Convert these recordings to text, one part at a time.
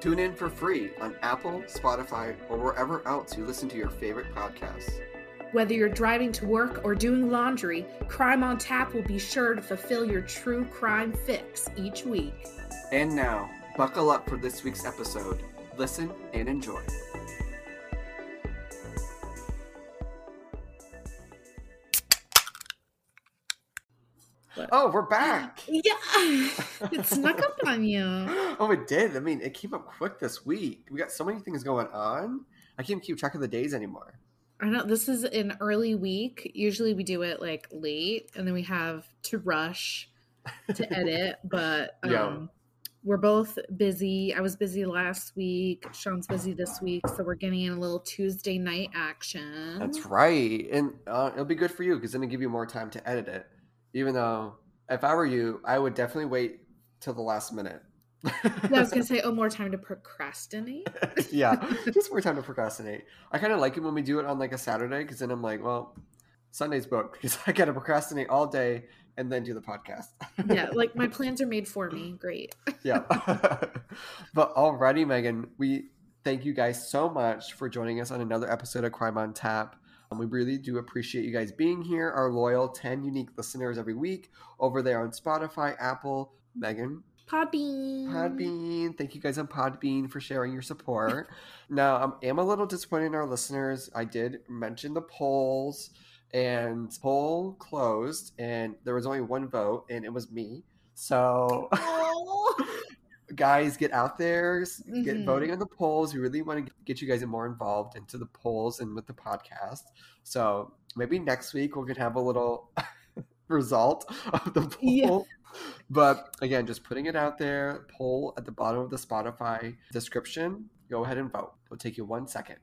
Tune in for free on Apple, Spotify, or wherever else you listen to your favorite podcasts. Whether you're driving to work or doing laundry, Crime on Tap will be sure to fulfill your true crime fix each week. And now, buckle up for this week's episode. Listen and enjoy. Oh, we're back. Yeah, it snuck up on you. Oh, it did. I mean, it came up quick this week. We got so many things going on. I can't keep track of the days anymore. I know this is an early week. Usually we do it like late and then we have to rush to edit, but um Yeah. we're both busy. I was busy last week. Sean's busy this week, so we're getting in a little Tuesday night action. That's right. And uh, it'll be good for you because then it'll give you more time to edit it. Even though, if I were you, I would definitely wait till the last minute. I was gonna say, oh, more time to procrastinate. yeah, just more time to procrastinate. I kind of like it when we do it on like a Saturday because then I'm like, well, Sunday's booked because I got to procrastinate all day and then do the podcast. yeah, like my plans are made for me. Great. yeah. but already, Megan, we thank you guys so much for joining us on another episode of Crime on Tap. Um, we really do appreciate you guys being here, our loyal 10 unique listeners every week over there on Spotify, Apple, Megan, Podbean. Podbean. Thank you guys on Podbean for sharing your support. now, I am a little disappointed in our listeners. I did mention the polls, and poll closed, and there was only one vote, and it was me. So, guys, get out there, get Mhm. voting on the polls. We really want to get you guys more involved into the polls and with the podcast. So maybe next week we can have a little result of the poll. Yeah. But again, just putting it out there, poll at the bottom of the Spotify description. Go ahead and vote. It'll take you one second.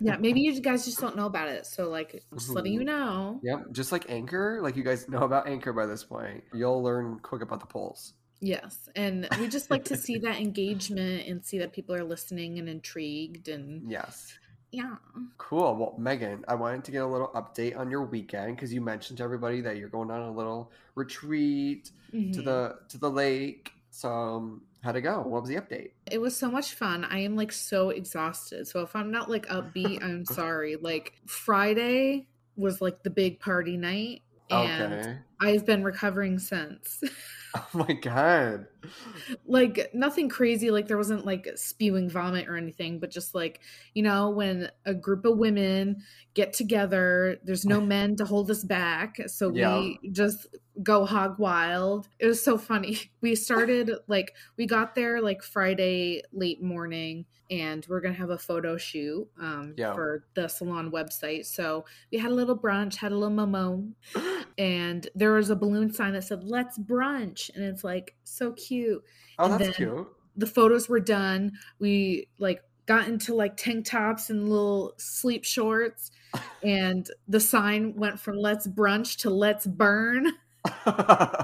yeah, maybe you guys just don't know about it. So, like, just letting you Mhm. know. Yep, just like Anchor, like you guys know about Anchor by this point. You'll learn quick about the polls. Yes. And we just like to see that engagement and see that people are listening and intrigued. And Yes. yeah. Cool. Well, Megan, I wanted to get a little update on your weekend because you mentioned to everybody that you're going on a little retreat to Mhm. the to the lake. So, how'd it go? What was the update? It was so much fun. I am like so exhausted. So if I'm not like upbeat, I'm sorry. Like Friday was like the big party night. And Okay. I've been recovering since. Oh my god. like nothing crazy like there wasn't like spewing vomit or anything but just like you know when a group of women get together there's no men to hold us back so Yeah. we just go hog wild it was so funny we started like we got there like friday late morning and we're gonna have a photo shoot um, Yeah. for the salon website so we had a little brunch had a little momo and there was a balloon sign that said let's brunch and it's like so cute Oh, And that's cute. the photos were done we like got into like tank tops and little sleep shorts and the sign went from let's brunch to let's burn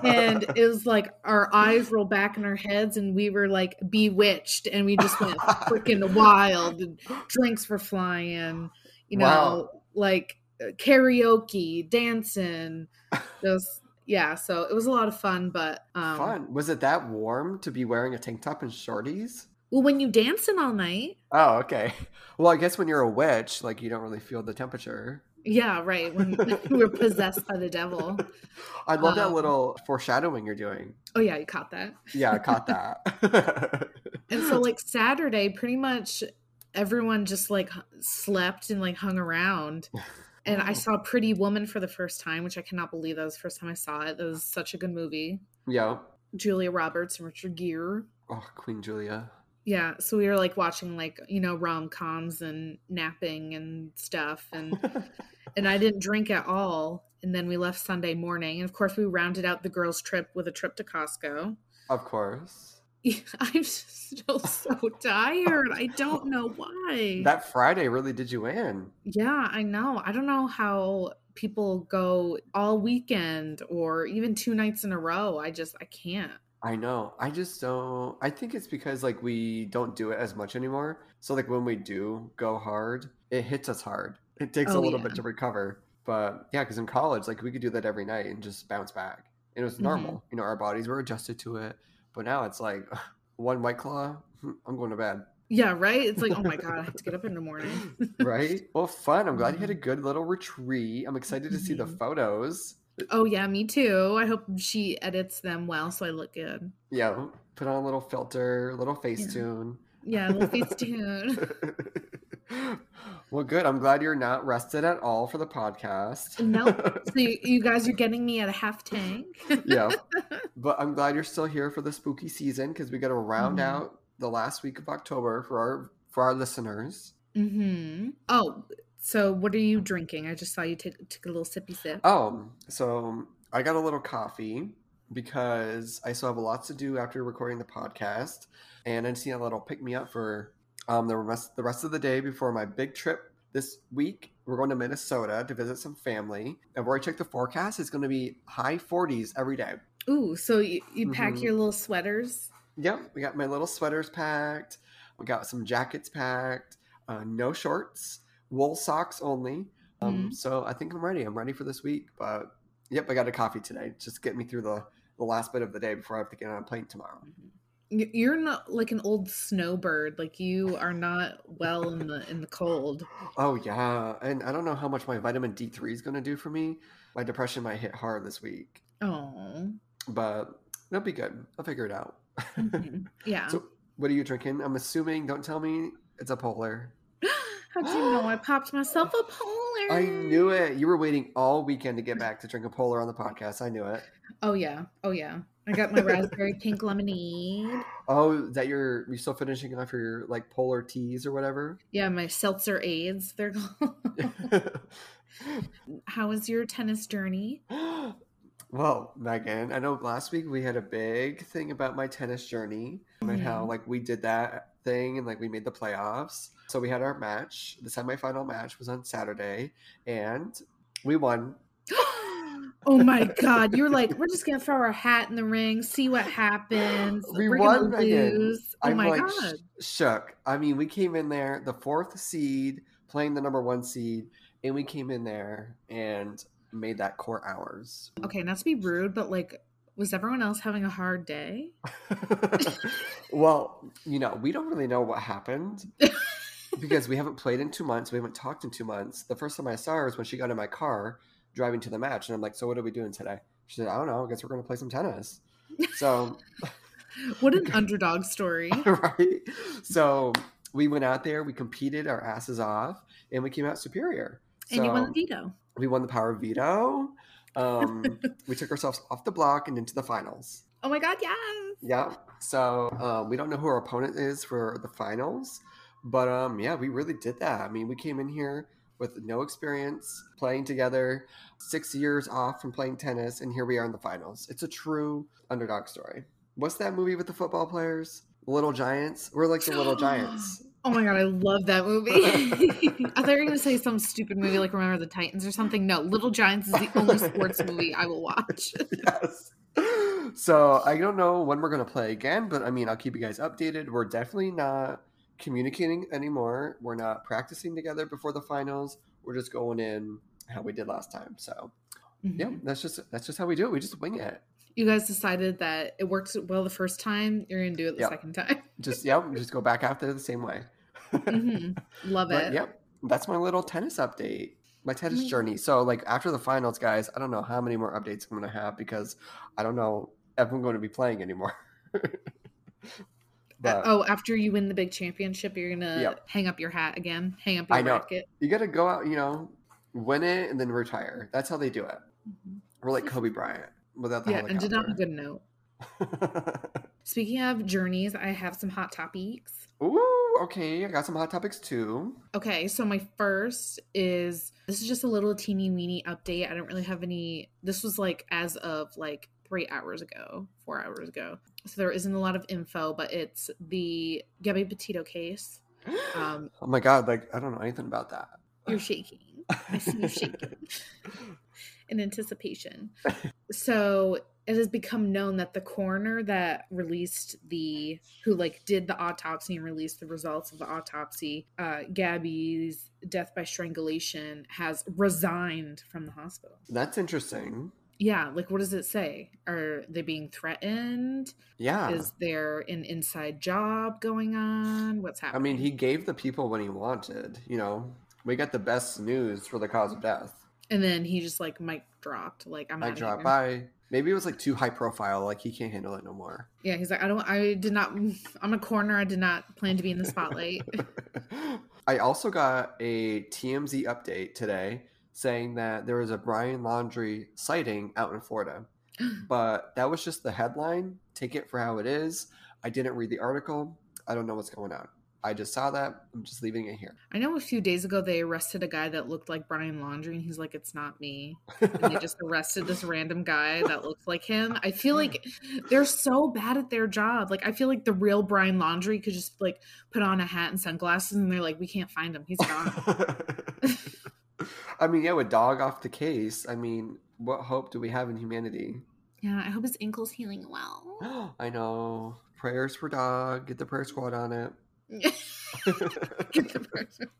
and it was like our eyes roll back in our heads and we were like bewitched and we just went freaking wild and drinks were flying you know Wow. like karaoke dancing those yeah so it was a lot of fun but um Fun. Was it that warm to be wearing a tank top and shorties? well when you dancing all night Oh, okay. Well, I guess when you're a witch, like you don't really feel the temperature. yeah right when we're possessed by the devil I love that Um, little foreshadowing you're doing. oh yeah you caught that Yeah, I caught that. and so like saturday pretty much everyone just like slept and like hung around and i saw pretty woman for the first time which i cannot believe that was the first time i saw it it was such a good movie yeah. julia roberts and richard gere Oh, Queen Julia. yeah so we were like watching like you know rom-coms and napping and stuff and and i didn't drink at all and then we left sunday morning and of course we rounded out the girls trip with a trip to costco of course. I'm still so tired. I don't know why. That Friday really did you in. Yeah, I know. I don't know how people go all weekend or even two nights in a row. I just I can't. I know. I just don't. I think it's because like we don't do it as much anymore. So like when we do go hard, it hits us hard. It takes a Oh, little yeah. bit to recover. But yeah, because in college, like we could do that every night and just bounce back. And it was Mhm. normal. You know, our bodies were adjusted to it. But now it's like one white claw, hmm, I'm going to bed. Yeah, right? It's like, oh my god, I have to get up in the morning. right? Well, fun. I'm glad you had a good little retreat. I'm excited to see the Mhm. photos. oh yeah, me too. I hope she edits them well so I look good. Yeah, put on a little filter, a little face Yeah. tune. Yeah, little face tune. Well, good. I'm glad you're not rested at all for the podcast. Nope. So you, you guys are getting me at a half tank. yeah. But I'm glad you're still here for the spooky season because we got to round Mhm. out the last week of October for our for our listeners. hmm Oh, so what are you drinking? I just saw you take took a little sippy sip. Oh, so I got a little coffee because I still have a lots to do after recording the podcast, and I just need a little pick me up for um, the rest the rest of the day before my big trip this week. We're going to Minnesota to visit some family, and where I checked the forecast, it's going to be high 40s every day. Ooh, so you, you pack Mhm. your little sweaters. Yep, we got my little sweaters packed. We got some jackets packed. Uh, no shorts, wool socks only. Um, So I think I'm ready. I'm ready for this week. But yep, I got a coffee today. Just get me through the the last bit of the day before I have to get on a plane tomorrow. Y- You're not like an old snowbird. Like you are not well in the in the cold. Oh yeah, and I don't know how much my vitamin D3 is going to do for me. My depression might hit hard this week, Oh, but it'll be good. I'll figure it out. Mhm. yeah. so, what are you drinking? I'm assuming. Don't tell me it's a polar. how do you know I popped myself a polar? I knew it. You were waiting all weekend to get back to drink a polar on the podcast. I knew it. Oh yeah. Oh yeah. I got my raspberry pink lemonade. Oh, that your you still finishing off your like polar teas or whatever? Yeah, my seltzer aids. They're called. How was your tennis journey? well, Megan, I know last week we had a big thing about my tennis journey and how like we did that thing and like we made the playoffs. So we had our match. The semifinal match was on Saturday and we won. oh my god! You're like, we're just gonna throw our hat in the ring, see what happens. We we're won, gonna lose. Oh I'm my like god! sh- shook. I mean, we came in there the fourth seed, playing the number one seed, and we came in there and made that court ours. Okay, not to be rude, but like, was everyone else having a hard day? well, you know, we don't really know what happened because we haven't played in two months. We haven't talked in two months. The first time I saw her was when she got in my car driving to the match, and I'm like, "So what are we doing today?" She said, "I don't know. I guess we're going to play some tennis." So, What an underdog story. right? So we went out there, we competed our asses off, and we came out superior. And you won the veto. we won the power of veto. Um, we took ourselves off the block and into the finals. Oh my god, yes. Yeah. So um, we don't know who our opponent is for the finals, but um, yeah, we really did that. I mean, we came in here with no experience playing together, six years off from playing tennis, and here we are in the finals. It's a true underdog story. What's that movie with the football players? Little Giants. We're like the Little Giants. Oh my god, I love that movie. I thought you were gonna say some stupid movie like Remember the Titans or something. No, Little Giants is the only sports movie I will watch. yes. So I don't know when we're gonna play again, but I mean, I'll keep you guys updated. We're definitely not communicating anymore. We're not practicing together before the finals. We're just going in how we did last time. So yeah, Mhm. that's just that's just how we do it. We just wing it. You guys decided that it worked well the first time. You're gonna do it the Yep. second time. Just yep, just go back out there the same way. Mhm. Love But it. yep, that's my little tennis update. My tennis my journey. So like after the finals, guys, I don't know how many more updates I'm gonna have because I don't know if I'm going to be playing anymore. Uh, oh, after you win the big championship, you're gonna Yep. hang up your hat again, hang up your I know. racket. you got to go out, you know, win it and then retire. That's how they do it. Mhm. We're like Kobe Bryant without the Yeah, and did on a good note. Speaking of journeys, I have some hot topics. Ooh, okay. I got some hot topics too. Okay, so my first is this is just a little teeny weeny update. I don't really have any. This was like as of like three hours ago, four hours ago. So there isn't a lot of info, but it's the Gabby Petito case. Um, oh my god! Like I don't know anything about that. You're shaking. I see you shaking in anticipation. So it has become known that the coroner that released the who like did the autopsy and released the results of the autopsy, uh, Gabby's death by strangulation has resigned from the hospital. That's interesting. Yeah, like what does it say? Are they being threatened? Yeah. Is there an inside job going on? What's happening I mean, he gave the people what he wanted. You know, we got the best news for the cause of death. And then he just like mic dropped. Like I'm I out dropped by. Maybe it was like too high profile. Like he can't handle it no more. Yeah, he's like I don't. I did not. I'm a corner. I did not plan to be in the spotlight. I also got a TMZ update today saying that there was a Brian Laundrie sighting out in Florida. But that was just the headline. Take it for how it is. I didn't read the article. I don't know what's going on. I just saw that. I'm just leaving it here. I know a few days ago they arrested a guy that looked like Brian Laundrie, and he's like, "It's not me." And they just arrested this random guy that looked like him. I feel like they're so bad at their job. Like I feel like the real Brian Laundrie could just like put on a hat and sunglasses, and they're like, "We can't find him. He's gone." I mean, yeah, with dog off the case, I mean, what hope do we have in humanity? yeah, I hope his ankle's healing well. I know. Prayers for dog. Get the prayer squad on it. Get the person.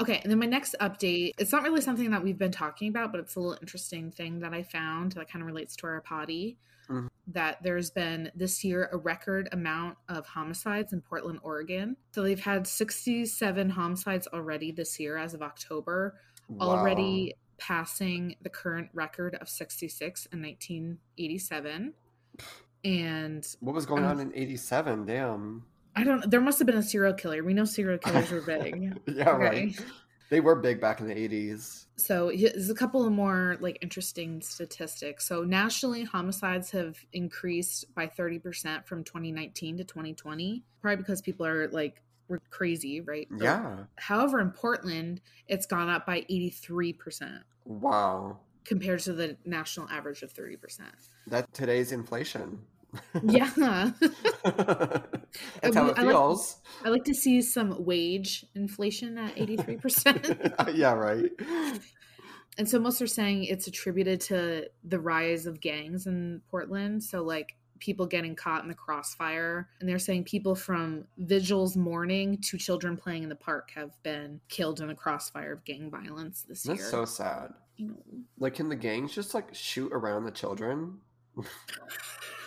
Okay, and then my next update, it's not really something that we've been talking about, but it's a little interesting thing that I found that kind of relates to our potty. Mhm. That there's been this year a record amount of homicides in Portland, Oregon. So they've had 67 homicides already this year as of October, already passing the current record of 66 in 1987. And What was going Um, on in 87? Damn. I don't there must have been a serial killer. We know serial killers were big. yeah, Okay. right. They were big back in the 80s. So there's a couple of more like interesting statistics. So nationally, homicides have increased by 30% from 2019 to 2020, probably because people are like we're crazy, right? But Yeah. However, in Portland, it's gone up by 83% Wow. compared to the national average of 30%. That today's inflation. Yeah. That's how I it like- I like to see some wage inflation at 83%. Uh, yeah, right. And so most are saying it's attributed to the rise of gangs in Portland. So like people getting caught in the crossfire. And they're saying people from vigils mourning to children playing in the park have been killed in a crossfire of gang violence this That's year. That's so sad. You know, Like, can the gangs just like shoot around the children?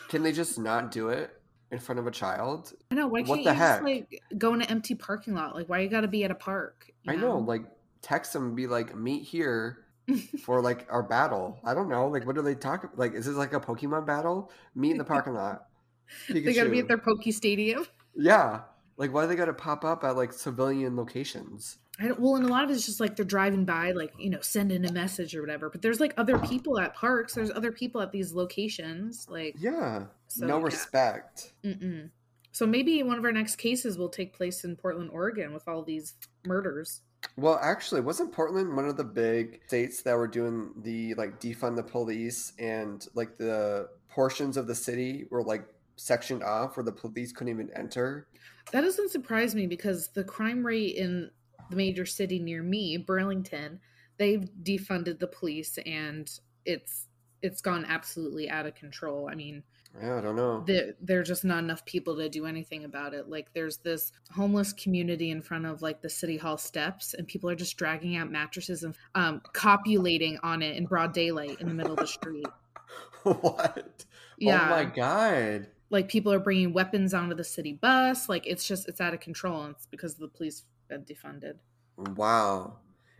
can they just not do it in front of a child? I know. Why What can't the you heck? just like go in an empty parking lot? Like why you gotta be at a park? I know, like text them and be like, meet here for like our battle. I don't know. Like, what do they talk? Like, is this like a Pokemon battle? Meet in the parking lot. they gotta be at their Poke Stadium. Yeah. Like, why do they got to pop up at like civilian locations? I don't, well, and a lot of it's just like they're driving by, like you know, sending a message or whatever. But there's like other people at parks. There's other people at these locations. Like, Yeah. So, no yeah. respect. mm-mm. so maybe one of our next cases will take place in Portland, Oregon, with all these murders. Well, actually, wasn't Portland one of the big states that were doing the like defund the police and like the portions of the city were like sectioned off where the police couldn't even enter? That doesn't surprise me because the crime rate in the major city near me, Burlington, they've defunded the police and it's it's gone absolutely out of control. I mean, Yeah, I don't know. there there's just not enough people to do anything about it. Like there's this homeless community in front of like the city hall steps, and people are just dragging out mattresses and um, copulating on it in broad daylight in the middle of the street. what? Yeah, Oh my god. like people are bringing weapons onto the city bus. Like it's just it's out of control, and it's because the police been defunded. Wow.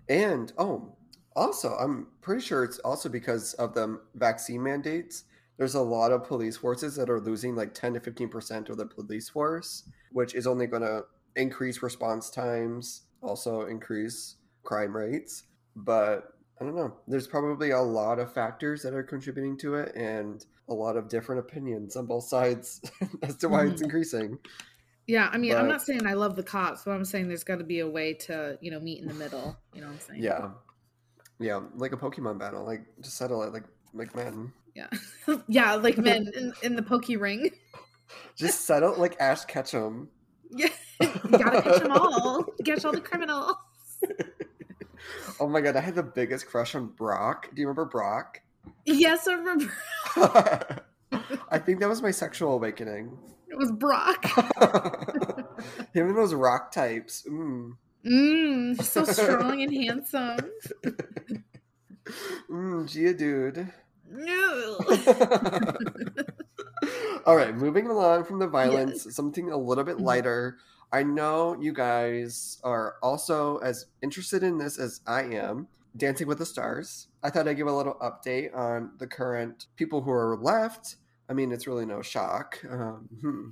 And oh, also, I'm pretty sure it's also because of the vaccine mandates. There's a lot of police forces that are losing like 10 to 15% of the police force, which is only going to increase response times, also increase crime rates. But I don't know. There's probably a lot of factors that are contributing to it and a lot of different opinions on both sides as to why it's increasing. Yeah, I mean, I'm not saying I love the cops, but I'm saying there's got to be a way to you know meet in the middle. You know what I'm saying? Yeah. Yeah, like a Pokemon battle. Like just settle it. Like like men. Yeah. yeah, like men in, in the Poke ring. Just settle like Ash Ketchum. Yeah. you gotta catch them all. Catch all the criminals. Oh my god, I had the biggest crush on Brock. Do you remember Brock? Yes, I remember. I think that was my sexual awakening. It was Brock. Him and those rock types. Mm. Mmm, so strong and handsome. Mm, Gia dude. No. All right, moving along from the violence, Yes. something a little bit Mhm. lighter. I know you guys are also as interested in this as I am. Dancing with the Stars. I thought I'd give a little update on the current people who are left. I mean, it's really no shock. Um, hmm.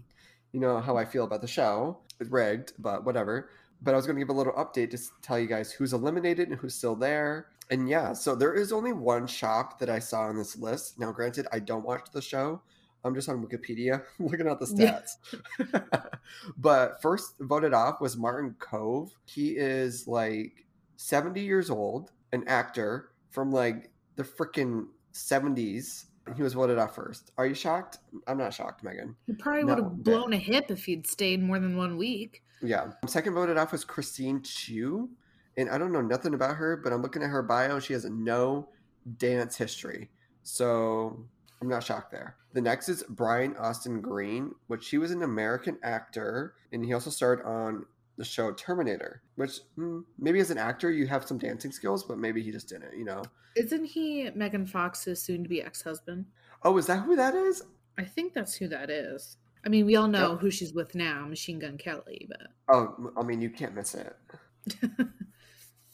you know how I feel about the show. It's rigged, but whatever. But I was going to give a little update to tell you guys who's eliminated and who's still there. And yeah, so there is only one shop that I saw on this list. Now, granted, I don't watch the show. I'm just on Wikipedia looking at the Yeah. stats. but first voted off was Martin Kove. He is like 70 years old, an actor from like the freaking 70s. He was voted off first. Are you shocked? I'm not shocked, Megan. He probably No, would have blown a hip if he'd stayed more than one week. Yeah. Second voted off was Christine Chiu. And I don't know nothing about her, but I'm looking at her bio. She has no dance history. So I'm not shocked there. The next is Brian Austin Green, which he was an American actor. And he also starred on the show Terminator, which hmm, maybe as an actor, you have some dancing skills, but maybe he just didn't, you know? Isn't he Megan Fox's soon to be ex husband? Oh, is that who that is? I think that's who that is. I mean, we all know Yep. who she's with now, Machine Gun Kelly, but Oh, I mean, you can't miss it.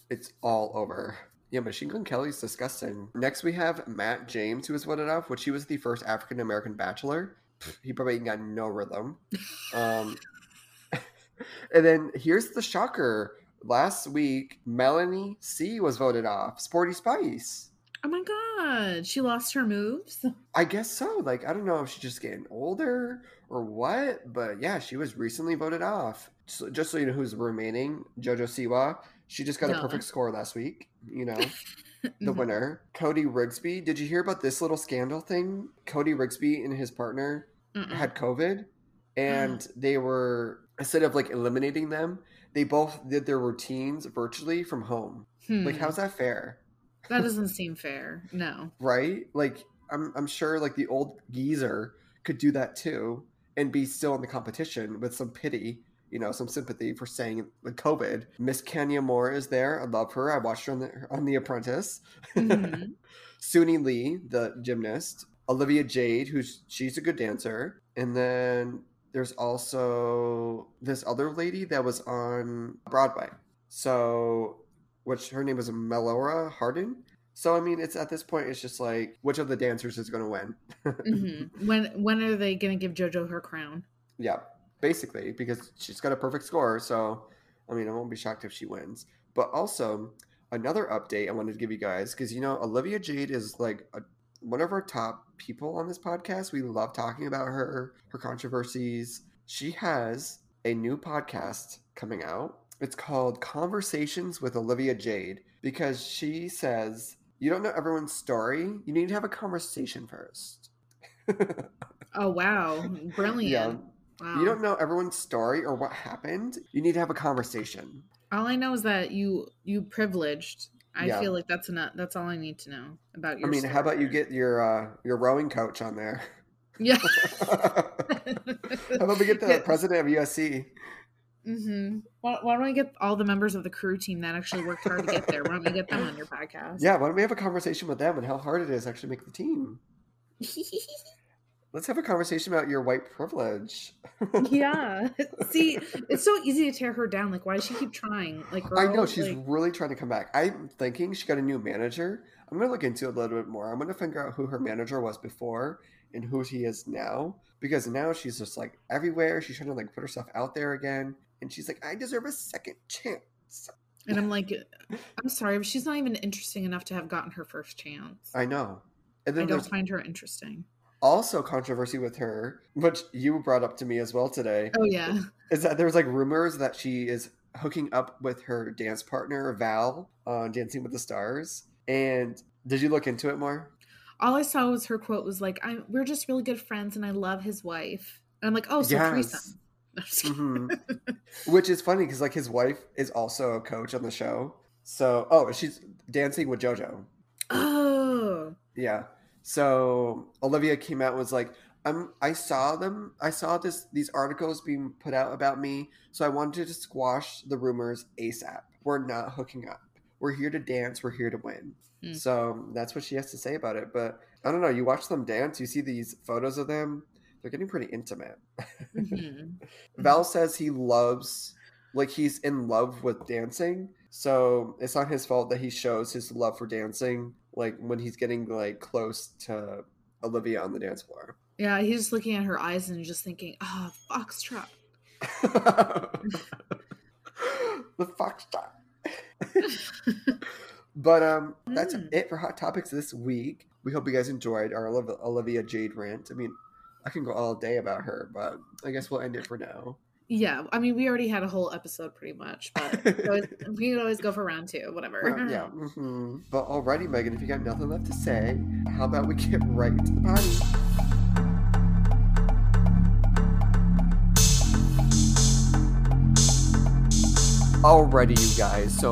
It's all over. Yeah, Machine Gun Kelly's disgusting. Next, we have Matt James, who was voted off, which he was the first African American bachelor. Pff, He probably got no rhythm. Um, and then here's the shocker. Last week, Melanie C was voted off. Sporty Spice. oh my god, she lost her moves. I guess so. Like, I don't know if she's just getting older or what, but yeah, she was recently voted off. So, just so you know who's remaining, JoJo Siwa. She just got a perfect score last week. You know, the winner. Cody Rigsby. Did you hear about this little scandal thing? Cody Rigsby and his partner Mm-mm. had COVID, and they were instead of like eliminating them, they both did their routines virtually from home. Like, Hmm. how's that fair? that doesn't seem fair. No. right? Like I'm I'm sure like the old geezer could do that too and be still in the competition with some pity, you know, some sympathy for saying with COVID. Miss Kenya Moore is there. I love her. I watched her on the on The Apprentice. Mhm. Suni Lee, the gymnast. Olivia Jade, who's she's a good dancer, and then there's also this other lady that was on Broadway. So, which her name is Melora Hardin. So I mean, it's at this point, it's just like which of the dancers is going to win? Mhm. When when are they gonna give JoJo her crown? Yeah, basically, because she's got a perfect score. So, I mean, I won't be shocked if she wins. But also, another update I wanted to give you guys because you know, Olivia Jade is like a, one of our top people on this podcast. We love talking about her, her controversies. She has a new podcast coming out. It's called Conversations with Olivia Jade because she says, You don't know everyone's story. You need to have a conversation first. Oh wow, brilliant! Yeah. Wow. You don't know everyone's story or what happened. You need to have a conversation. All I know is that you you privileged. I Yeah. feel like that's enough. That's all I need to know about your. I mean, how about you get your uh, your rowing coach on there? Yeah. how about we get the Yeah. president of USC? hmm Why, why don't we get all the members of the crew team that actually worked hard to get there? Why don't we get them on your podcast? Yeah, why don't we have a conversation with them and how hard it is to actually make the team? Let's have a conversation about your white privilege. yeah. See, it's so easy to tear her down. Like, why does she keep trying? Like, I know she's like- really trying to come back. I'm thinking she got a new manager. I'm gonna look into it a little bit more. I'm gonna figure out who her manager was before and who he is now. Because now she's just like everywhere. She's trying to like put herself out there again. And she's like, I deserve a second chance. and I'm like, I'm sorry, but she's not even interesting enough to have gotten her first chance. I know. And I then don't find her interesting. Also controversy with her, which you brought up to me as well today, Oh yeah. is that there's like rumors that she is hooking up with her dance partner Val on Dancing with the Stars. And did you look into it more? all I saw was her quote was like, "I'm we're just really good friends, and I love his wife." And I'm like, "Oh, so Yes. threesome." No, I'm just kidding. Mhm. Which is funny because like his wife is also a coach on the show. So oh, she's dancing with JoJo. Oh, Yeah. So Olivia came out and was like, I'm I saw them I saw this these articles being put out about me, so I wanted to squash the rumors ASAP. We're not hooking up. We're here to dance, we're here to win. Hmm. So that's what she has to say about it. But I don't know, you watch them dance, you see these photos of them, they're getting pretty intimate. Mhm. Val says he loves, like he's in love with dancing. So it's not his fault that he shows his love for dancing, like when he's getting like close to Olivia on the dance floor. yeah. He's just looking at her eyes and just thinking, "Ah, foxtrot." the foxtrot. but um, that's Mm. it for hot topics this week. We hope you guys enjoyed our Olivia Jade rant. I mean, I can go all day about her, but I guess we'll end it for now. Yeah, I mean, we already had a whole episode pretty much, but we can always- we can always go for round two, whatever. Uh, yeah. hmm But alrighty, Megan, if you got nothing left to say, how about we get right into the party? Alrighty, you guys. So,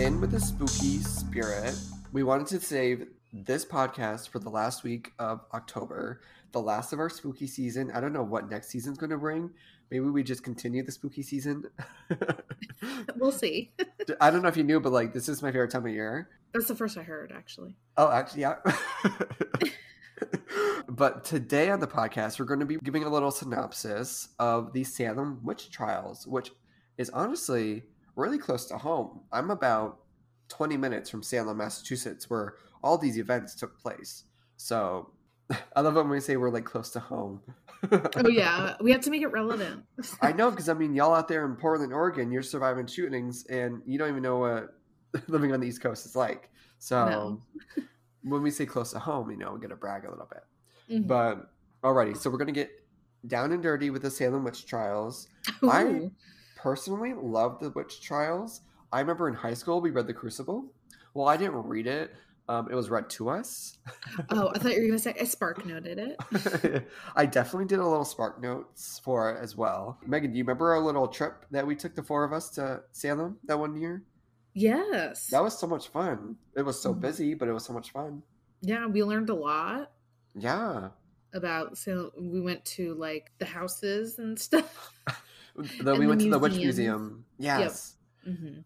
in with the spooky spirit, we wanted to save this podcast for the last week of October, the last of our spooky season. I don't know what next season's going to bring. Maybe we just continue the spooky season. We'll see. I don't know if you knew, but like, this is my favorite time of year. That's the first I heard, actually. Oh, actually, yeah. but today on the podcast, we're going to be giving a little synopsis of the Salem witch trials, which is honestly really close to home. I'm about 20 minutes from Salem, Massachusetts, where all these events took place. So I love it when we say we're like close to home. Oh yeah, we have to make it relevant. I know, because I mean, y'all out there in Portland, Oregon, you're surviving shootings, and you don't even know what living on the East Coast is like. So No. when we say close to home, you know, we got to brag a little bit. Mhm. But alrighty, so we're gonna get down and dirty with the Salem witch trials. I- Personally, love the witch trials. I remember in high school we read the Crucible. Well, I didn't read it. Um, it was read to us. oh, I thought you were gonna say I spark noted it. I definitely did a little spark notes for it as well. Megan, do you remember our little trip that we took the four of us to Salem that one year? Yes. That was so much fun. It was so Mhm. busy, but it was so much fun. yeah, we learned a lot Yeah. about. So we went to like the houses and stuff. Then we the went to the witch museum. Yes. hmm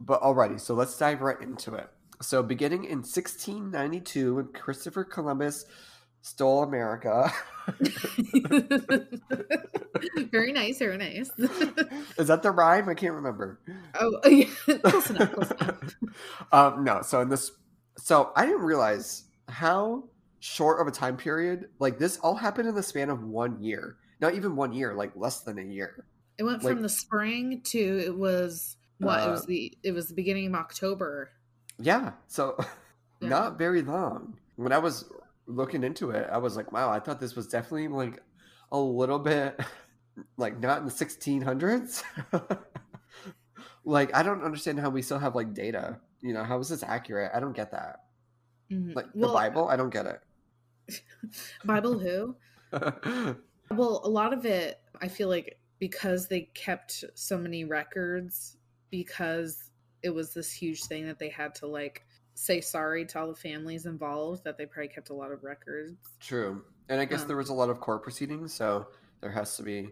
But alrighty, so let's dive right into it. So beginning in 1692, when Christopher Columbus stole America. very nice, very nice. Is that the rhyme? I can't remember. oh, yeah, close enough, close enough. um, no, so in this, so I didn't realize how short of a time period like this all happened in the span of one year. Not even one year, like less than a year. It went Like- from the spring to it was what? it was Uh, the it was the beginning of October. Yeah, so Yeah. not very long. When I was looking into it, I was like, wow, I thought this was definitely like a little bit like not in the 1600s. like I don't understand how we still have like data. You know, how is this accurate? I don't get that. Mhm. Like Well, the Bible, I don't get it. Bible who? Well, a lot of it, I feel like because they kept so many records, because it was this huge thing that they had to like say sorry to all the families involved, that they probably kept a lot of records. True. And I guess Um, there was a lot of court proceedings, so there has to be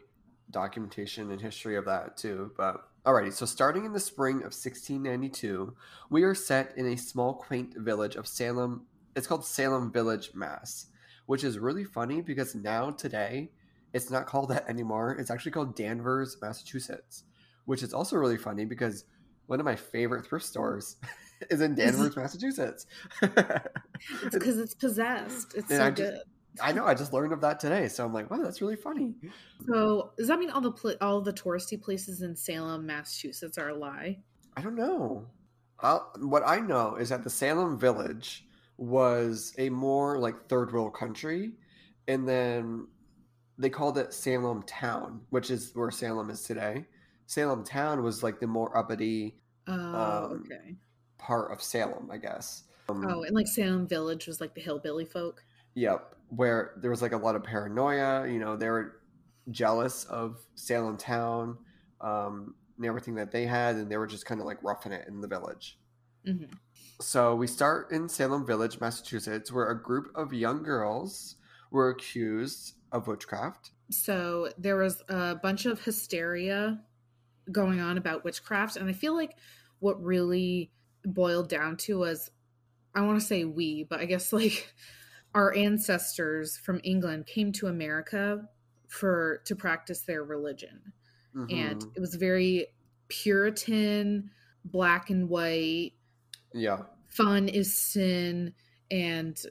documentation and history of that too. But alrighty, so starting in the spring of 1692, we are set in a small, quaint village of Salem. It's called Salem Village, Mass, which is really funny because now today it's not called that anymore. It's actually called Danvers, Massachusetts, which is also really funny because one of my favorite thrift stores is in Danvers, Massachusetts. It's because it's possessed. It's And so I just- good. I know. I just learned of that today, so I'm like, wow, that's really funny. So does that mean all the pla- all the touristy places in Salem, Massachusetts, are a lie? I don't know. I'll, what I know is that the Salem Village was a more like third world country, and then they called it Salem Town, which is where Salem is today. Salem Town was like the more uppity Oh, Um, okay. part of Salem, I guess. Um, Oh, and like Salem Village was like the hillbilly folk. Yep, where there was like a lot of paranoia. You know, they were jealous of Salem town um, and everything that they had, and they were just kind of like roughing it in the village. hmm So we start in Salem Village, Massachusetts, where a group of young girls were accused of witchcraft. So there was a bunch of hysteria going on about witchcraft, and I feel like what really boiled down to was I want to say we, but I guess like our ancestors from England came to America for to practice their religion. and Mhm. it was very puritan black and white yeah, fun is sin and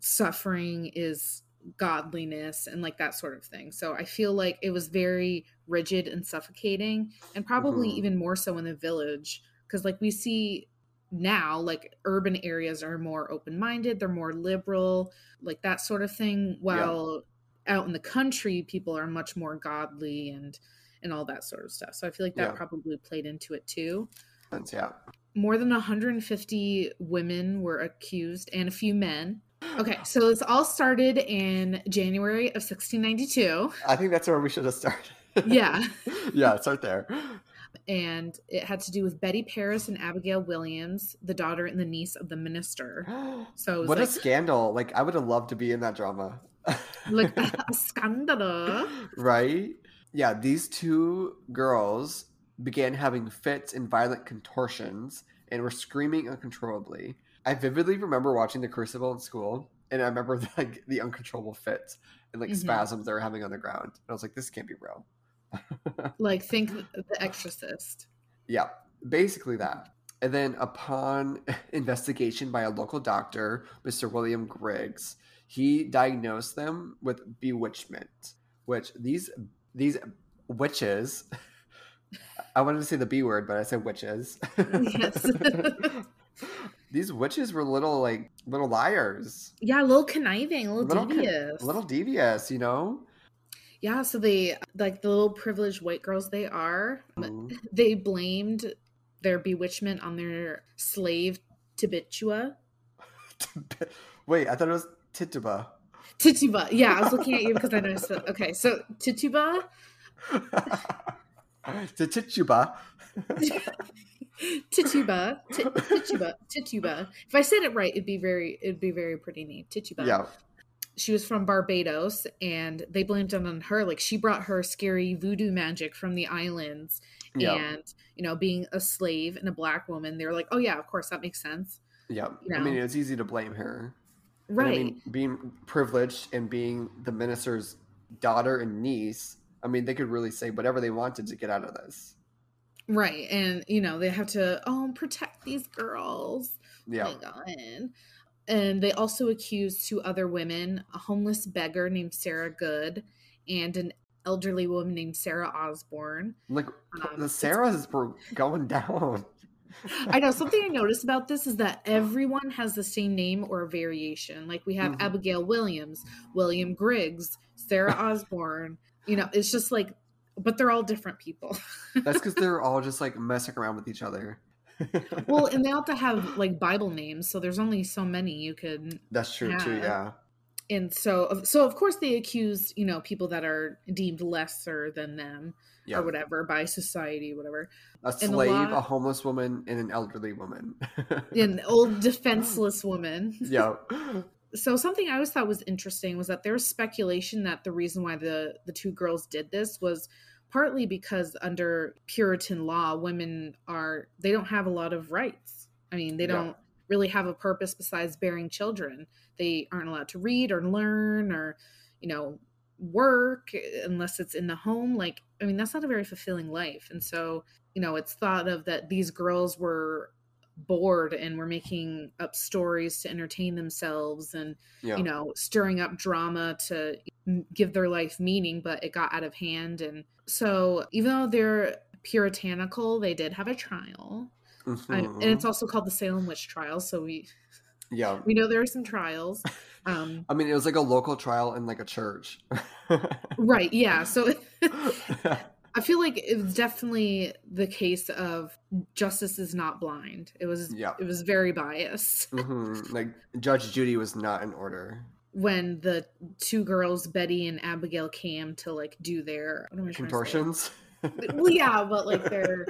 suffering is godliness and like that sort of thing so i feel like it was very rigid and suffocating and probably Mhm. even more so in the village because like we see now like urban areas are more open-minded they're more liberal like that sort of thing while out in the country people are much more godly and and all that sort of stuff so i feel like that Yeah. probably played into it too That's- yeah. more than 150 women were accused and a few men. Okay, so this all started in January of 1692. I think that's where we should have started. Yeah. yeah, start there. And it had to do with Betty Parris and Abigail Williams, the daughter and the niece of the minister. So what like, a scandal! Like I would have loved to be in that drama. like a scandal. right? Yeah, these two girls began having fits and violent contortions and were screaming uncontrollably. I vividly remember watching The Crucible in school, and I remember like the uncontrollable fits and like Mhm. spasms they were having on the ground. And I was like, this can't be real. Like, think The Exorcist. Yeah, basically that. And then, upon investigation by a local doctor, Mr. William Griggs, he diagnosed them with bewitchment, which these these witches. I wanted to say the B word, but I said witches. Yes. These witches were little like little liars, Yeah, a little conniving, a little, Little con- devious. little devious, you know. Yeah, so they, like the little privileged white girls they are, Mhm. they blamed their bewitchment on their slave Tibitua. Wait, I thought it was Tituba. Tituba. Yeah, I was looking at you because I noticed that. Okay, so Tituba, the Tituba. Tituba, Ti- Tituba, Tituba. If I said it right, it'd be very, it'd be very pretty name. Tituba. Yeah. She was from Barbados, and they blamed it on her. Like she brought her scary voodoo magic from the islands, Yeah. and you know, being a slave and a black woman, they were like, "Oh yeah, of course that makes sense." Yeah. you I mean, know. it's easy to blame her. And Right. I mean, being privileged and being the minister's daughter and niece, I mean, they could really say whatever they wanted to get out of this. Right. And, you know, they have to, oh, protect these girls. Yeah. Oh my God. And they also accused two other women a homeless beggar named Sarah Good and an elderly woman named Sarah Osborne. Like, Um, the Sarahs going down. I know something I noticed about this is that everyone has the same name or a variation. Like we have Mhm. Abigail Williams, William Griggs, Sarah Osborne. You know, it's just like, but they're all different people. That's because they're all just like messing around with each other. well, and they have to have like Bible names, so there's only so many you could That's true too. Yeah. And so so of course they accuse you know people that are deemed lesser than them Yeah. or whatever by society whatever A And a slave, lot- a homeless woman, and an elderly woman. an old defenseless woman yeah. so something i always thought was interesting was that there was speculation that the reason why the the two girls did this was partly because under puritan law women are they don't have a lot of rights. I mean they don't really have a purpose besides bearing children. They aren't allowed to read or learn or you know work unless it's in the home. Like i mean that's not a very fulfilling life. And so you know it's thought of that these girls were bored and were making up stories to entertain themselves and Yeah. you know stirring up drama to give their life meaning but it got out of hand and so even though they're puritanical they did have a trial I, and it's also called the salem witch trial so we yeah. we know there are some trials um I mean, it was like a local trial in like a church. right yeah so I feel like it was definitely the case of justice is not blind. It was Yeah. it was very biased hmm Like Judge Judy was not in order. when the two girls, Betty and Abigail, came to like do their what am I trying to say? Contortions. Well, yeah, but like their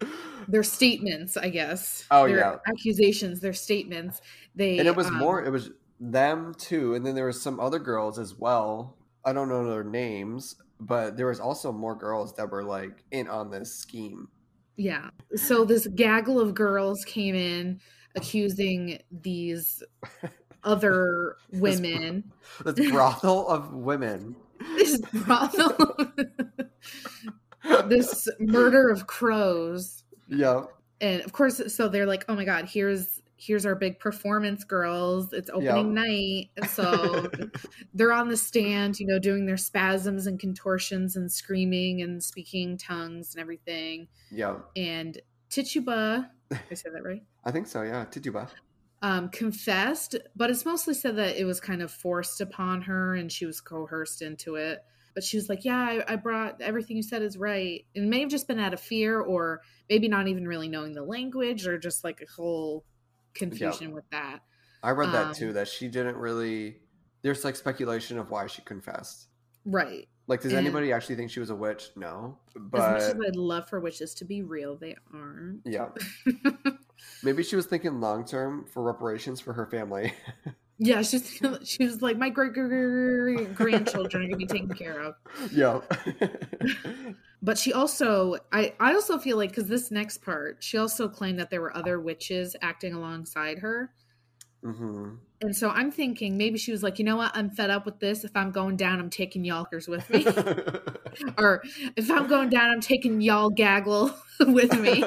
their statements, I guess. Oh, their yeah. accusations, their statements. They and it was um, more. It was them too, and then there was some other girls as well. I don't know their names, but there was also more girls that were like in on this scheme. Yeah. So this gaggle of girls came in accusing these other women. This brothel of women. this brothel, this murder of crows. Yeah. And of course, so they're like, oh my God, here's here's our big performance girls. It's opening night. So they're on the stand, you know, doing their spasms and contortions and screaming and speaking tongues and everything. Yeah. And Tituba, I said that right? I think so. Yeah. Tituba. um, confessed, but it's mostly said that it was kind of forced upon her and she was coerced into it. But she was like, Yeah, I, I brought everything you said is right. And it may have just been out of fear or maybe not even really knowing the language or just like a whole confusion with that. I read that Um, too. That she didn't really. There's like speculation of why she confessed. Right. Like, does And- anybody actually think she was a witch? No. as much But as I'd love for witches to be real, they aren't. yeah, maybe she was thinking long term for reparations for her family. yeah, she's she was like, My great grandchildren are gonna be taken care of. yeah. But she also, I, I also feel like, because this next part, she also claimed that there were other witches acting alongside her. hmm And so I'm thinking maybe she was like, you know what? I'm fed up with this. If I'm going down, I'm taking yalkers with me. or if I'm going down, I'm taking y'all gaggle with me.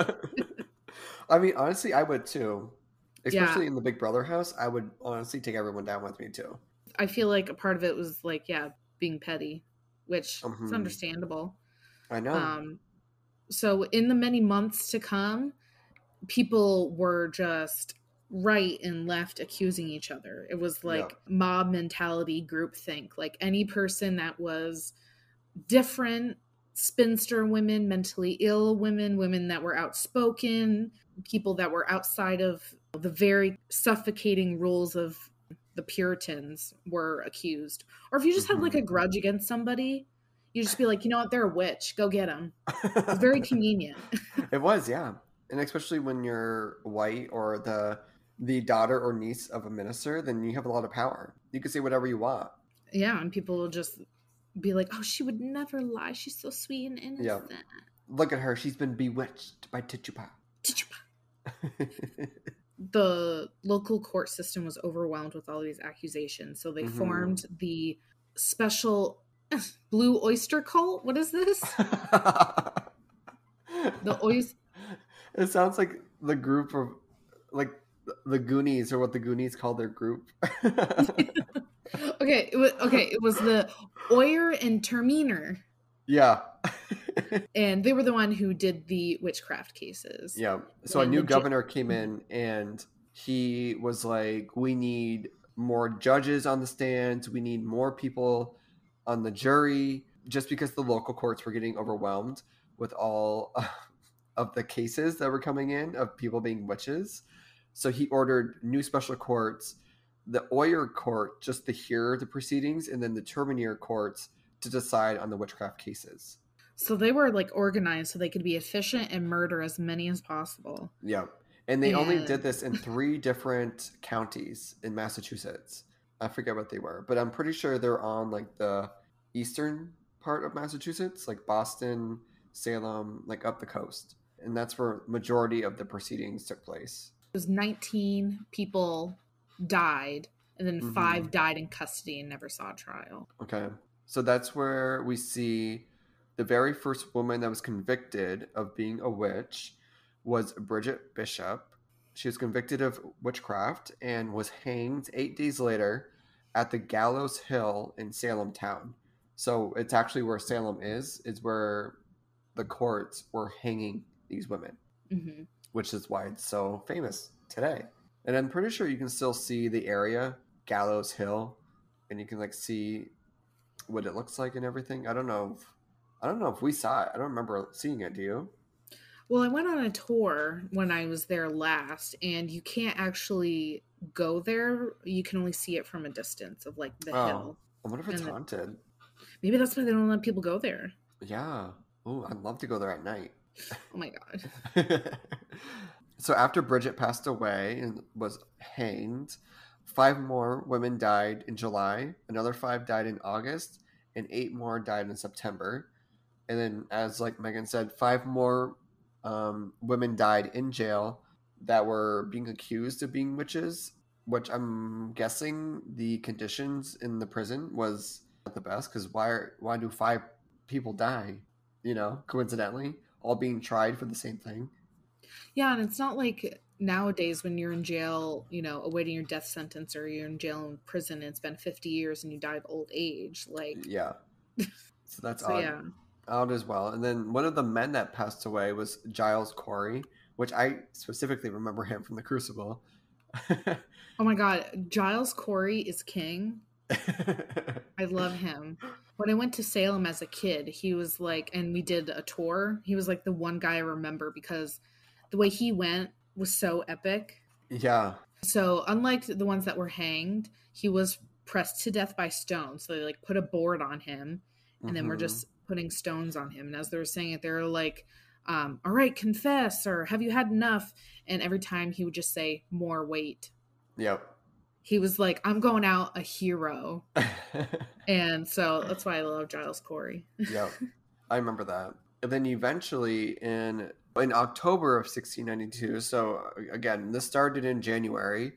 I mean, honestly, I would too. Yeah. Especially in the Big Brother house, I would honestly take everyone down with me too. I feel like a part of it was like, yeah, being petty, which Mhm. is understandable. I know. Um, so in the many months to come, people were just right and left accusing each other. It was like mob mentality, groupthink. Like any person that was different, spinster women, mentally ill women, women that were outspoken, people that were outside of the very suffocating rules of the Puritans were accused. Or if you just had like mm-hmm. a grudge against somebody, you just be like, you know what, they're a witch. Go get them. It's very convenient. it was, yeah, and especially when you're white or the the daughter or niece of a minister, then you have a lot of power. You can say whatever you want. yeah, and people will just be like, oh, she would never lie. She's so sweet and innocent. Yeah. Look at her; she's been bewitched by Tituba. The local court system was overwhelmed with all these accusations. So they Mhm. formed the special Blue Oyster Cult. What is this? The oyster. It sounds like the group of like the Goonies or what the Goonies call their group. Okay, it was okay. It was the Oyer and Terminer, yeah. and they were the one who did the witchcraft cases. Yeah. So a new legit- governor came in mm-hmm. and he was like, we need more judges on the stands. We need more people on the jury just because the local courts were getting overwhelmed with all of the cases that were coming in of people being witches. So he ordered new special courts, the Oyer court just to hear the proceedings, and then the Terminer courts to decide on the witchcraft cases. So they were like organized so they could be efficient and murder as many as possible. Yeah. And they only did this in three different counties in Massachusetts. I forget what they were, but I'm pretty sure they're on like the eastern part of Massachusetts, like Boston, Salem, like up the coast. And that's where majority of the proceedings took place. It was 19 people died, and then Mhm. five died in custody and never saw a trial. Okay. So that's where we see the very first woman that was convicted of being a witch was Bridget Bishop. She was convicted of witchcraft and was hanged eight days later at the Gallows Hill in Salem town. So it's actually where Salem is, is where the courts were hanging these women, hmm which is why it's so famous today. And I'm pretty sure you can still see the area, Gallows Hill, and you can like see what it looks like and everything. I don't know if I don't know if we saw it. I don't remember seeing it. Do you? Well, I went on a tour when I was there last, and you can't actually go there. You can only see it from a distance of like the Oh. hill. I wonder if it's And the- haunted. Maybe that's why they don't let people go there. Yeah. Oh, I'd love to go there at night. Oh my god. so after Bridget passed away and was hanged, five more women died in July, another five died in August, and eight more died in September. And then, as like Megan said, five more um, women died in jail that were being accused of being witches. Which I'm guessing the conditions in the prison was not the best because why are, why do five people die? You know, coincidentally, all being tried for the same thing. Yeah, and it's not like nowadays when you're in jail, you know, awaiting your death sentence or you're in jail in prison and it's been 50 years and you die of old age. Like, Yeah. So that's so odd. yeah. Odd as well. And then one of the men that passed away was Giles Corey, which I specifically remember him from the Crucible. Oh my god, Giles Corey is king. I love him. When I went to Salem as a kid, he was like, and we did a tour. He was like the one guy I remember because the way he went was so epic. yeah. So, unlike the ones that were hanged, he was pressed to death by stones. So, they like put a board on him and then we're Mhm. just putting stones on him. And as they were saying it, they were like, um, all right, confess, or have you had enough? And every time he would just say, more weight. Yep. He was like, I'm going out a hero. And so that's why I love Giles Corey. yep. I remember that. And then eventually in in October of 1692, so again, this started in January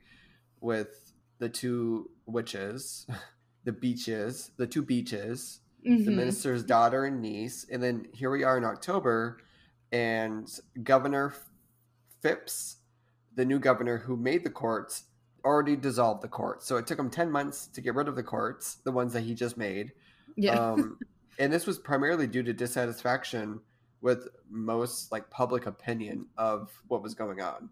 with the two witches, the beaches, the two beaches, the Mhm. minister's daughter and niece. And then here we are in October, and Governor Phips, the new governor who made the courts, already dissolved the courts. So it took him 10 months to get rid of the courts, the ones that he just made. Yeah. Um, and this was primarily due to dissatisfaction with most like public opinion of what was going on.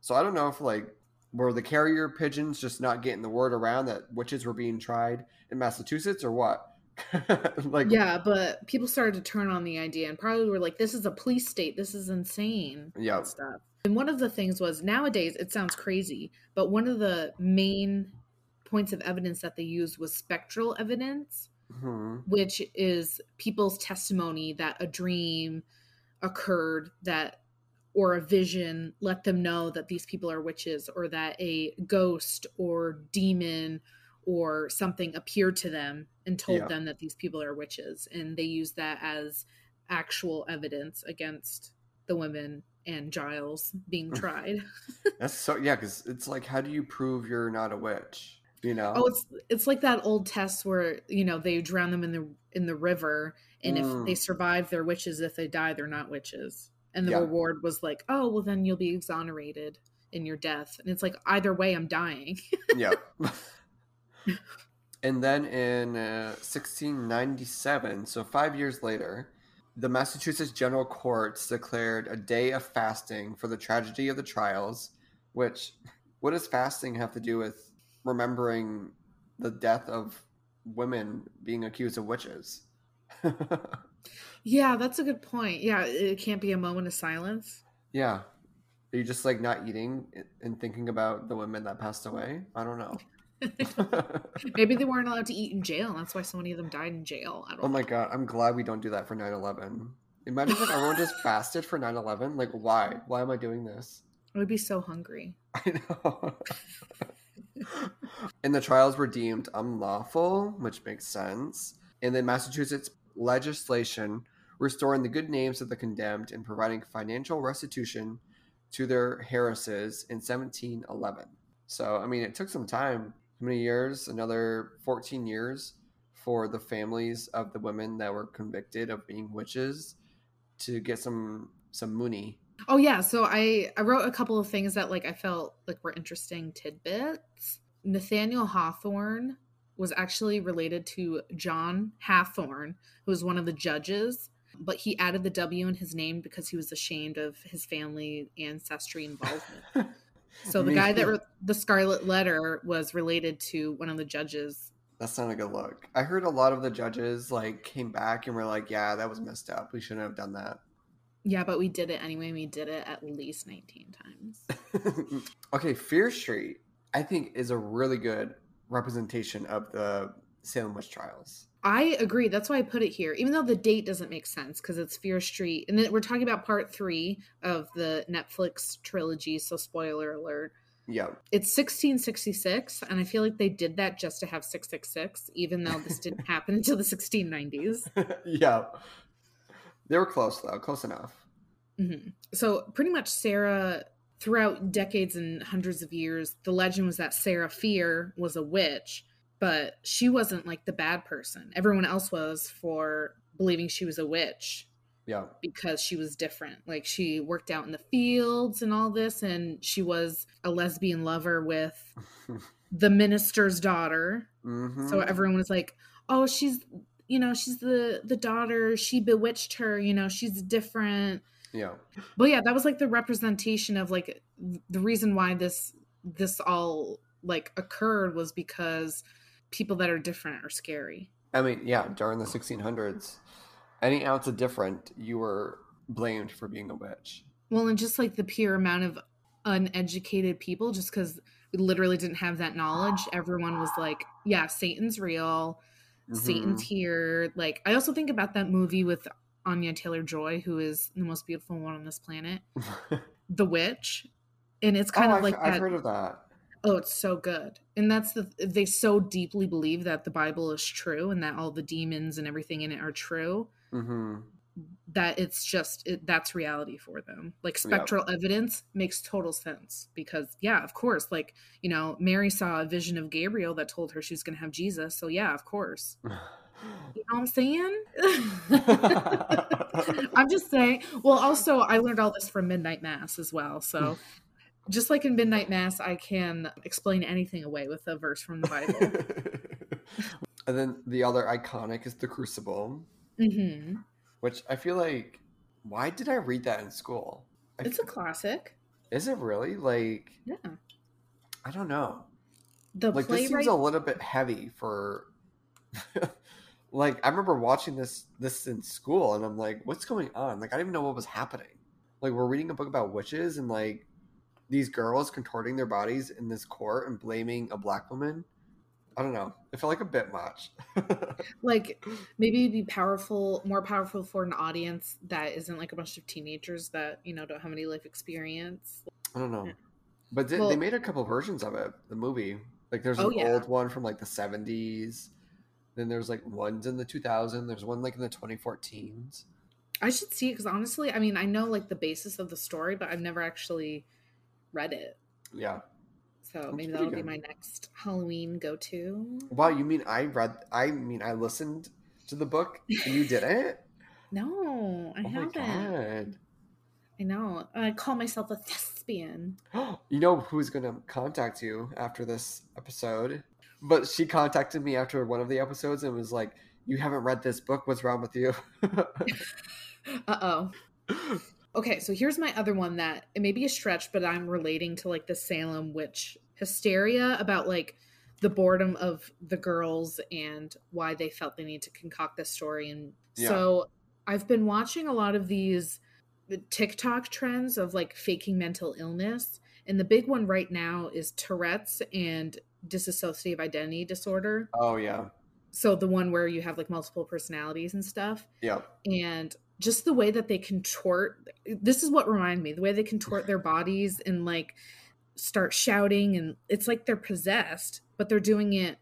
So I don't know if like were the carrier pigeons just not getting the word around that witches were being tried in Massachusetts or what? like yeah, but people started to turn on the idea and probably were like, this is a police state. This is insane. Yeah. and Stuff. And one of the things was nowadays, it sounds crazy, but one of the main points of evidence that they used was spectral evidence. Hmm, which is people's testimony that a dream occurred that or a vision let them know that these people are witches or that a ghost or demon or something appeared to them and told Yeah. them that these people are witches and they use that as actual evidence against the women and Giles being tried. that's so yeah, because it's like how do you prove you're not a witch? You know? Oh, it's it's like that old test where you know they drown them in the in the river, and Mm. if they survive, they're witches. If they die, they're not witches. And the Yeah. reward was like, oh, well, then you'll be exonerated in your death. And it's like either way, I'm dying. yeah. and then in uh, 1697, so five years later, the Massachusetts General Courts declared a day of fasting for the tragedy of the trials. Which, what does fasting have to do with remembering the death of women being accused of witches? yeah, that's a good point. Yeah, it can't be a moment of silence. yeah. Are you just like not eating and thinking about the women that passed away? I don't know. Maybe they weren't allowed to eat in jail. And that's why so many of them died in jail. I don't Oh my know. god, I'm glad we don't do that for 9/11. Imagine if everyone just fasted for 9/11. Like why? Why am I doing this? I would be so hungry. I know. And the trials were deemed unlawful, which makes sense. And then Massachusetts legislation restoring the good names of the condemned and providing financial restitution to their heiresses in 1711. So, I mean, it took some time. How many years? Another 14 years for the families of the women that were convicted of being witches to get some some money. Oh yeah, so I I wrote a couple of things that like I felt like were interesting tidbits. Nathaniel Hawthorne was actually related to John Hathorne, who was one of the judges, but he added the W in his name because he was ashamed of his family ancestry involvement. So the guy that wrote the Scarlet Letter was related to one of the judges That's not a good look. I heard a lot of the judges like came back and were like, "Yeah, that was messed up. We shouldn't have done that." Yeah, but we did it anyway. We did it at least 19 times. okay, Fear Street, I think, is a really good representation of the Salem witch trials. I agree. That's why I put it here, even though the date doesn't make sense because it's Fear Street. And then we're talking about part three of the Netflix trilogy. So, spoiler alert. Yeah. It's 1666. And I feel like they did that just to have 666, even though this didn't happen until the 1690s. yeah. They were close, though, close enough. Mm-hmm. So, pretty much, Sarah, throughout decades and hundreds of years, the legend was that Sarah Fear was a witch but she wasn't like the bad person. Everyone else was for believing she was a witch. Yeah. Because she was different. Like she worked out in the fields and all this, and she was a lesbian lover with the minister's daughter. Mm-hmm. So everyone was like, "Oh, she's you know she's the the daughter. She bewitched her. You know she's different." Yeah. But yeah, that was like the representation of like the reason why this this all like occurred was because people that are different are scary. I mean, yeah, during the 1600s, any ounce of different, you were blamed for being a witch. Well, and just like the pure amount of uneducated people, just because we literally didn't have that knowledge, everyone was like, yeah, Satan's real. Mm-hmm. Satan's here. Like, I also think about that movie with Anya Taylor Joy, who is the most beautiful one on this planet, The Witch. And it's kind oh, of like I've, I've heard of that. Oh, it's so good. And that's the they so deeply believe that the Bible is true and that all the demons and everything in it are true. Mm-hmm. That it's just it, that's reality for them. Like spectral yep. evidence makes total sense because yeah, of course. Like you know, Mary saw a vision of Gabriel that told her she was going to have Jesus. So yeah, of course. You know what I'm saying? I'm just saying. Well, also, I learned all this from Midnight Mass as well. So just like in Midnight Mass, I can explain anything away with a verse from the Bible. and then the other iconic is the Crucible, mm-hmm. Which I feel like, why did I read that in school? I it's a classic. Is it really? Like, yeah. I don't know. The like playwright... this seems a little bit heavy for. like I remember watching this this in school, and I'm like, what's going on? Like I didn't even know what was happening. Like we're reading a book about witches, and like these girls contorting their bodies in this court and blaming a black woman. I don't know. It felt like a bit much. like maybe it'd be powerful, more powerful for an audience that isn't like a bunch of teenagers that you know don't have any life experience. I don't know, but they, well, they made a couple versions of it. The movie, like there's an oh, yeah. old one from like the '70s. Then there's like ones in the 2000s. There's one like in the 2014s. I should see because honestly, I mean, I know like the basis of the story, but I've never actually read it. Yeah. So That's maybe that'll good. be my next Halloween go to. Wow, you mean I read I mean I listened to the book and you didn't? no, I oh haven't. I know. I call myself a thespian. you know who's going to contact you after this episode? But she contacted me after one of the episodes and was like, "You haven't read this book. What's wrong with you?" uh oh. Okay, so here's my other one that it may be a stretch, but I'm relating to like the Salem witch hysteria about like the boredom of the girls and why they felt they need to concoct this story. And yeah. so I've been watching a lot of these TikTok trends of like faking mental illness. And the big one right now is Tourette's and dissociative identity disorder. Oh, yeah. So the one where you have like multiple personalities and stuff. Yeah. And just the way that they contort this is what reminded me the way they contort their bodies and like start shouting and it's like they're possessed but they're doing it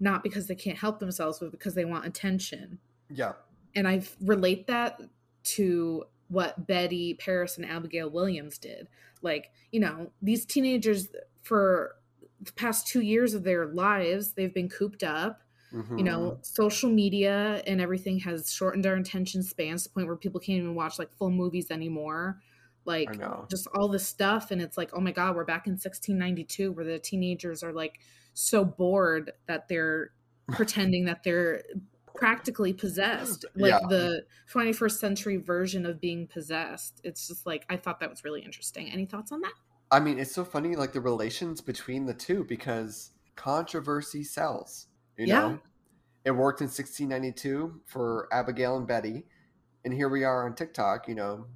not because they can't help themselves but because they want attention. Yeah. And i relate that to what betty parris and abigail williams did. Like you know these teenagers for the past two years of their lives they've been cooped up Mm-hmm. You know, social media and everything has shortened our attention spans to the point where people can't even watch like full movies anymore. Like just all this stuff. And it's like, oh my God, we're back in 1692 where the teenagers are like so bored that they're pretending that they're practically possessed like yeah. the 21st century version of being possessed it's just like i thought that was really interesting any thoughts on that i mean it's so funny like the relations between the two because controversy sells You Yeah. know, it worked in 1692 for Abigail and Betty, and here we are on TikTok. You know,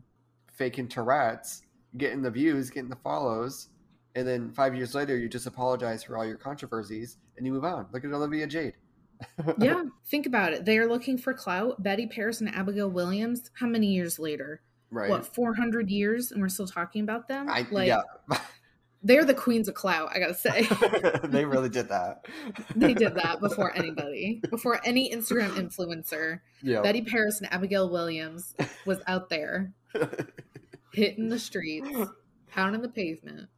faking Tourette's, getting the views, getting the follows, and then five years later, you just apologize for all your controversies and you move on. Look at Olivia Jade. Yeah, think about it. They are looking for clout. Betty Parris and Abigail Williams. How many years later? right. What, 400 years and we're still talking about them? I, like, yeah, they're the queens of clout, I gotta say. they really did that. they did that before anybody, before any Instagram influencer. Yeah. Betty Parris and Abigail Williams was out there hitting the streets, pounding the pavement.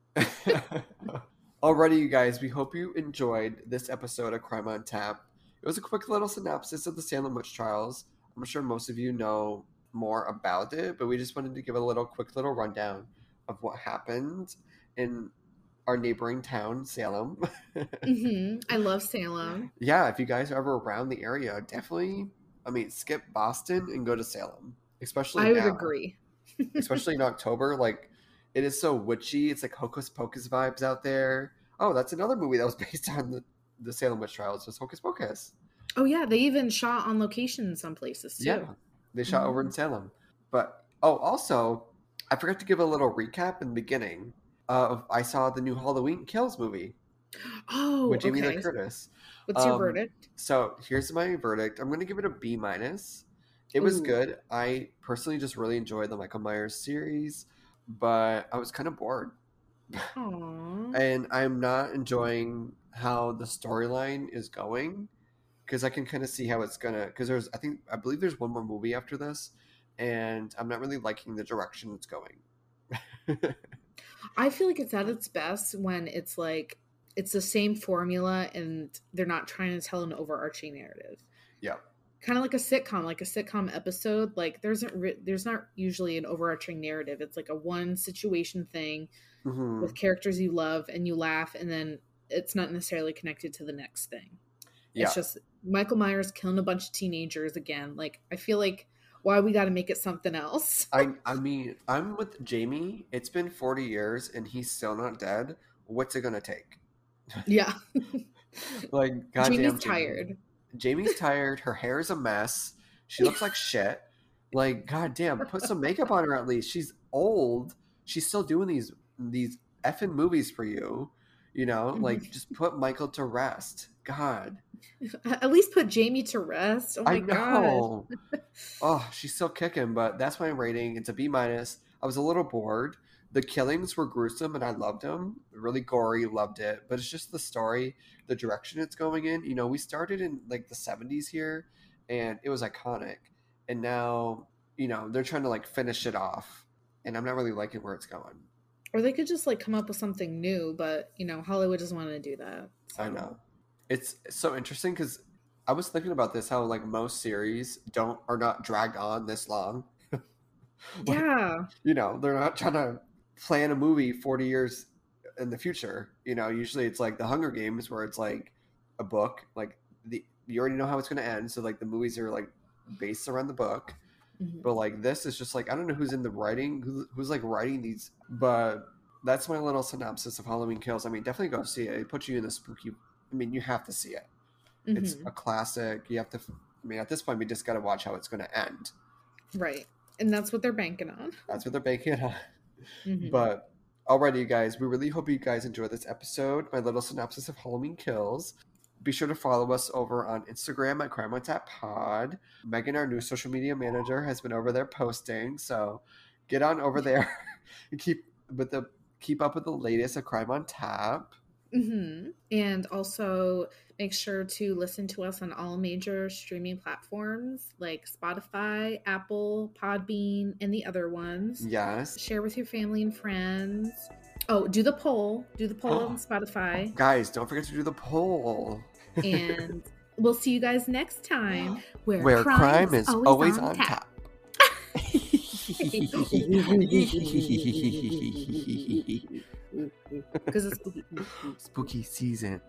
Alrighty, you guys, we hope you enjoyed this episode of Crime on Tap. It was a quick little synopsis of the Salem witch trials. I'm sure most of you know more about it, but we just wanted to give a little quick little rundown of what happened in our neighboring town, Salem. hmm I love Salem. yeah, if you guys are ever around the area, definitely, I mean, skip Boston and go to Salem, especially I would now. agree. especially in October. Like it is so witchy. It's like hocus pocus vibes out there. Oh, that's another movie that was based on the, the Salem witch trials. Was Hocus Pocus? Oh yeah, they even shot on location in some places too. Yeah, they shot over in Salem. But oh, also, I forgot to give a little recap in the beginning of I saw the new Halloween Kills movie Oh, with Jamie okay. Lee Curtis. What's your Um, verdict? So here's my verdict. I'm going to give it a B minus. It was Ooh. good. I personally just really enjoyed the Michael Myers series, but I was kind of bored. And I'm not enjoying how the storyline is going because I can kind of see how it's gonna. Because there's, I think, I believe there's one more movie after this, and I'm not really liking the direction it's going. I feel like it's at its best when it's like it's the same formula and they're not trying to tell an overarching narrative. Yeah. Kind of like a sitcom, like a sitcom episode. Like there's not re- there's not usually an overarching narrative. It's like a one situation thing Mhm. with characters you love and you laugh, and then it's not necessarily connected to the next thing. Yeah, It's just Michael Myers killing a bunch of teenagers again. Like I feel like why we got to make it something else. I, I mean, I'm with Jamie. It's been 40 years and he's still not dead. What's it gonna take? yeah, Like, goddamn, Jamie's Jamie. tired. Jamie's tired. Her hair is a mess. She looks like shit. Like, goddamn, put some makeup on her at least. She's old. She's still doing these these effing movies for you. You know, Mm-hmm. like just put Michael to rest. God, At least put Jamie to rest. Oh my I god. know. oh, she's still kicking, but that's my rating. It's a B minus. I was a little bored. The killings were gruesome, and I loved them. Really gory, loved it. But it's just the story, the direction it's going in. You know, we started in like the '70s here, and it was iconic. And now, you know, they're trying to like finish it off, and I'm not really liking where it's going. Or they could just like come up with something new, but you know, Hollywood doesn't want to do that. I so. know. It's so interesting because I was thinking about this how like most series don't are not dragged on this long. Like, Yeah. you know, they're not trying to plan a movie 40 years in the future. You know, usually it's like the Hunger Games where it's like a book, like the you already know how it's going to end, so like the movies are like based around the book. Mhm. But like this is just like I don't know who's in the writing, who's, who's like writing these, but that's my little synopsis of Halloween Kills. I mean, definitely go see it. It puts you in the spooky. I mean, you have to see it. It's Mhm. a classic. You have to. I mean, at this point, we just got to watch how it's going to end. Right. And that's what they're banking on. That's what they're banking on. Mhm. But alrighty, you guys, we really hope you guys enjoyed this episode. My little synopsis of Halloween Kills. Be sure to follow us over on Instagram at Crime on Tap Pod. Megan, our new social media manager, has been over there posting, so get on over there and keep with the keep up with the latest of Crime on Tap. Mhm. And also make sure to listen to us on all major streaming platforms like Spotify, Apple, Podbean, and the other ones. Yes, Share with your family and friends. Oh, do the poll. Do the poll on Spotify. guys, don't forget to do the poll. And we'll see you guys next time where, Where crime, is always, on, tap. top. Because it's spooky. Spooky season.